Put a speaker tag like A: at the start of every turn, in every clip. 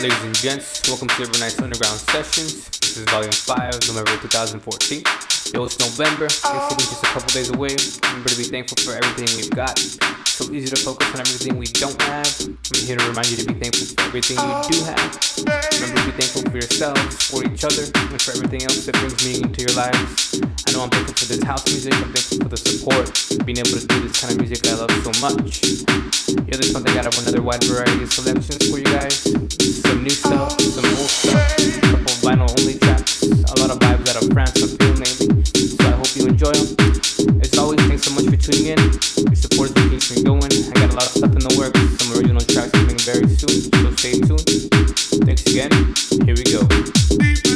A: Ladies and gents, welcome to Every Night's Underground Sessions. This is volume 5, November 2014. Yo, it's November. Thanksgiving just a couple days away. Remember to be thankful for everything we've got. So easy to focus on everything we don't have. I'm here to remind you to be thankful for everything you do have. Remember to be thankful for yourselves, for each other, and for everything else that brings meaning into your lives. I know I'm thankful for this house music. I'm thankful for the support, being able to do this kind of music I love so much. Yeah, this month I got another wide variety of selections for you guys. Some new stuff, some old stuff, a couple vinyl only tracks, a lot of vibes out of France and Phil mainly. So I hope you enjoy them. As always, thanks so much for tuning in. Your support is me going. A lot of stuff in the works, some original tracks coming very soon, so stay tuned. Thanks again. Here we go.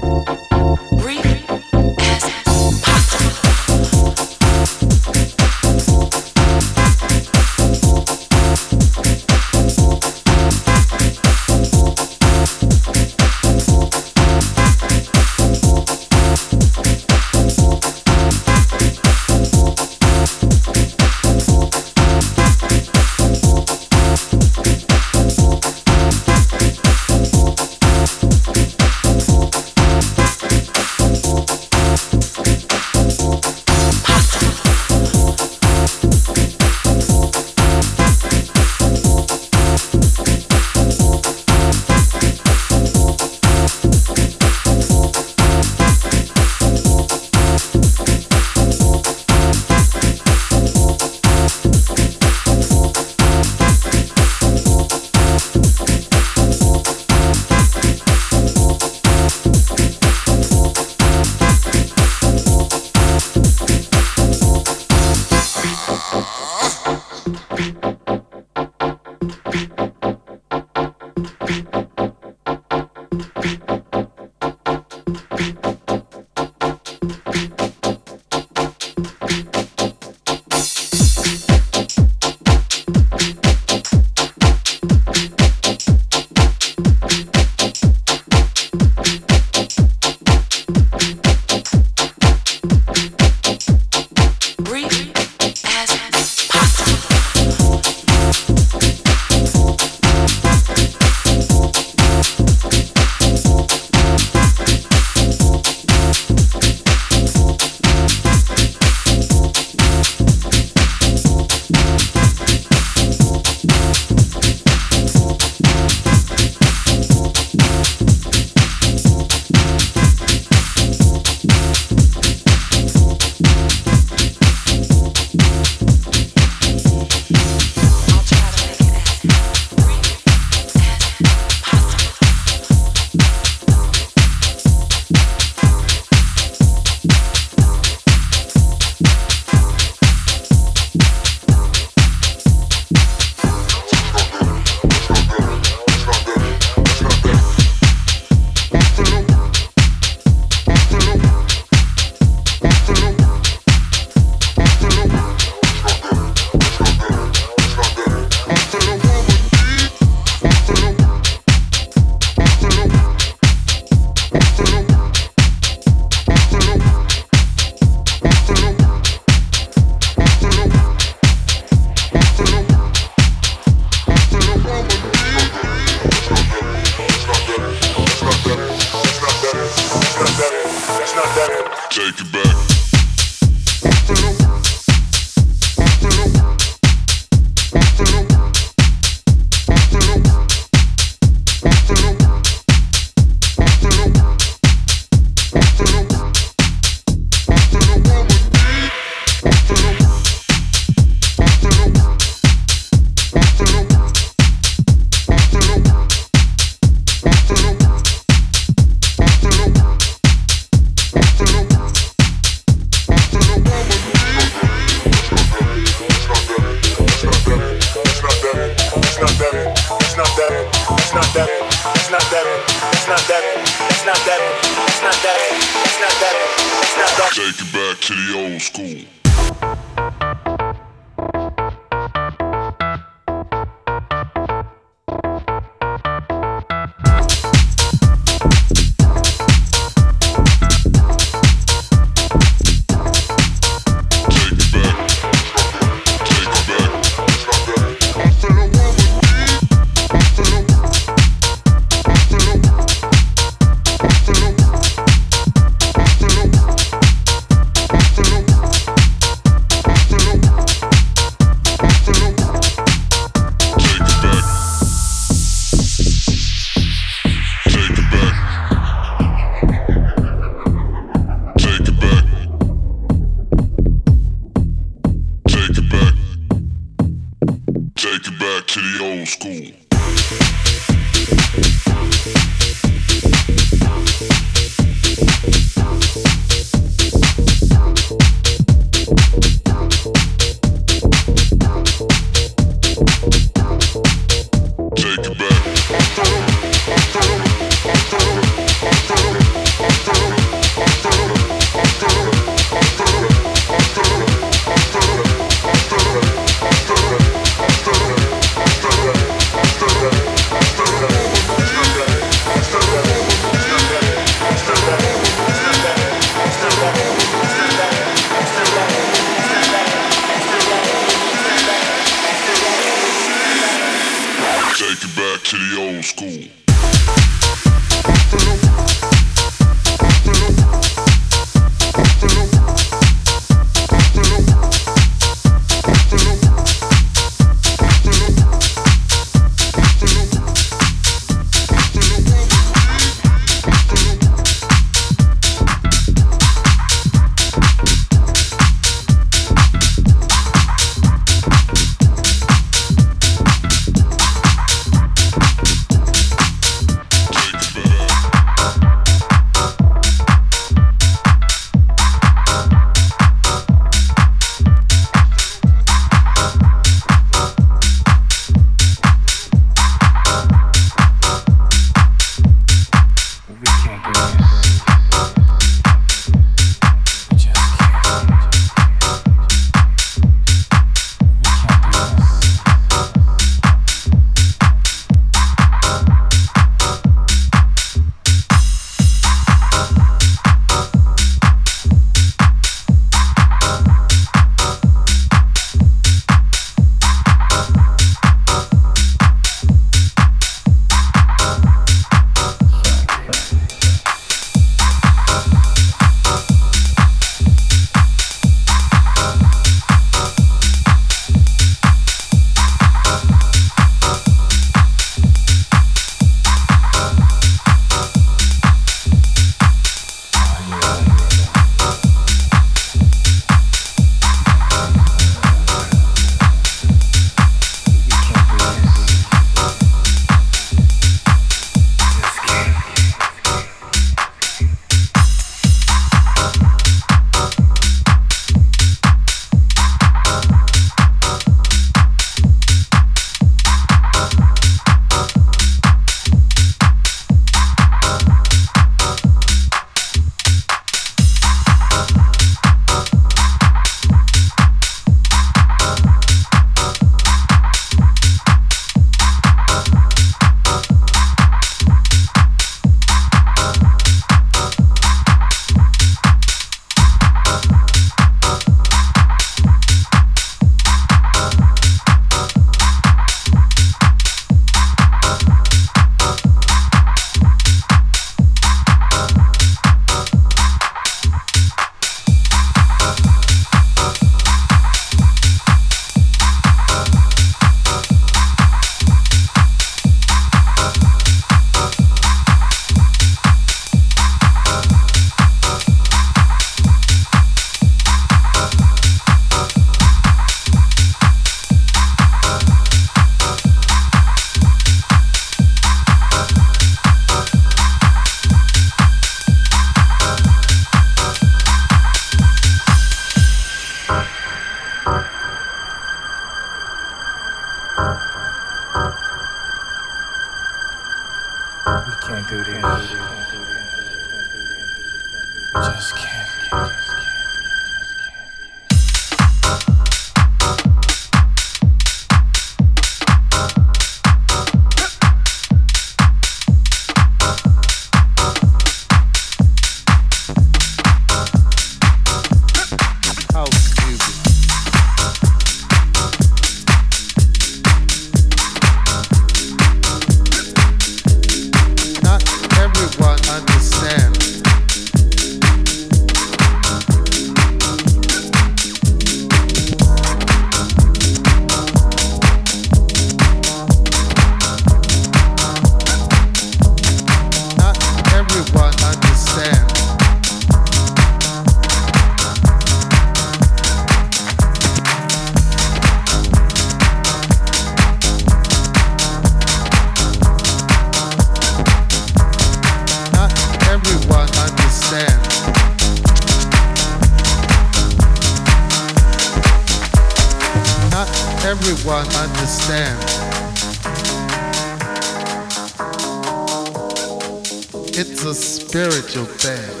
B: your thing.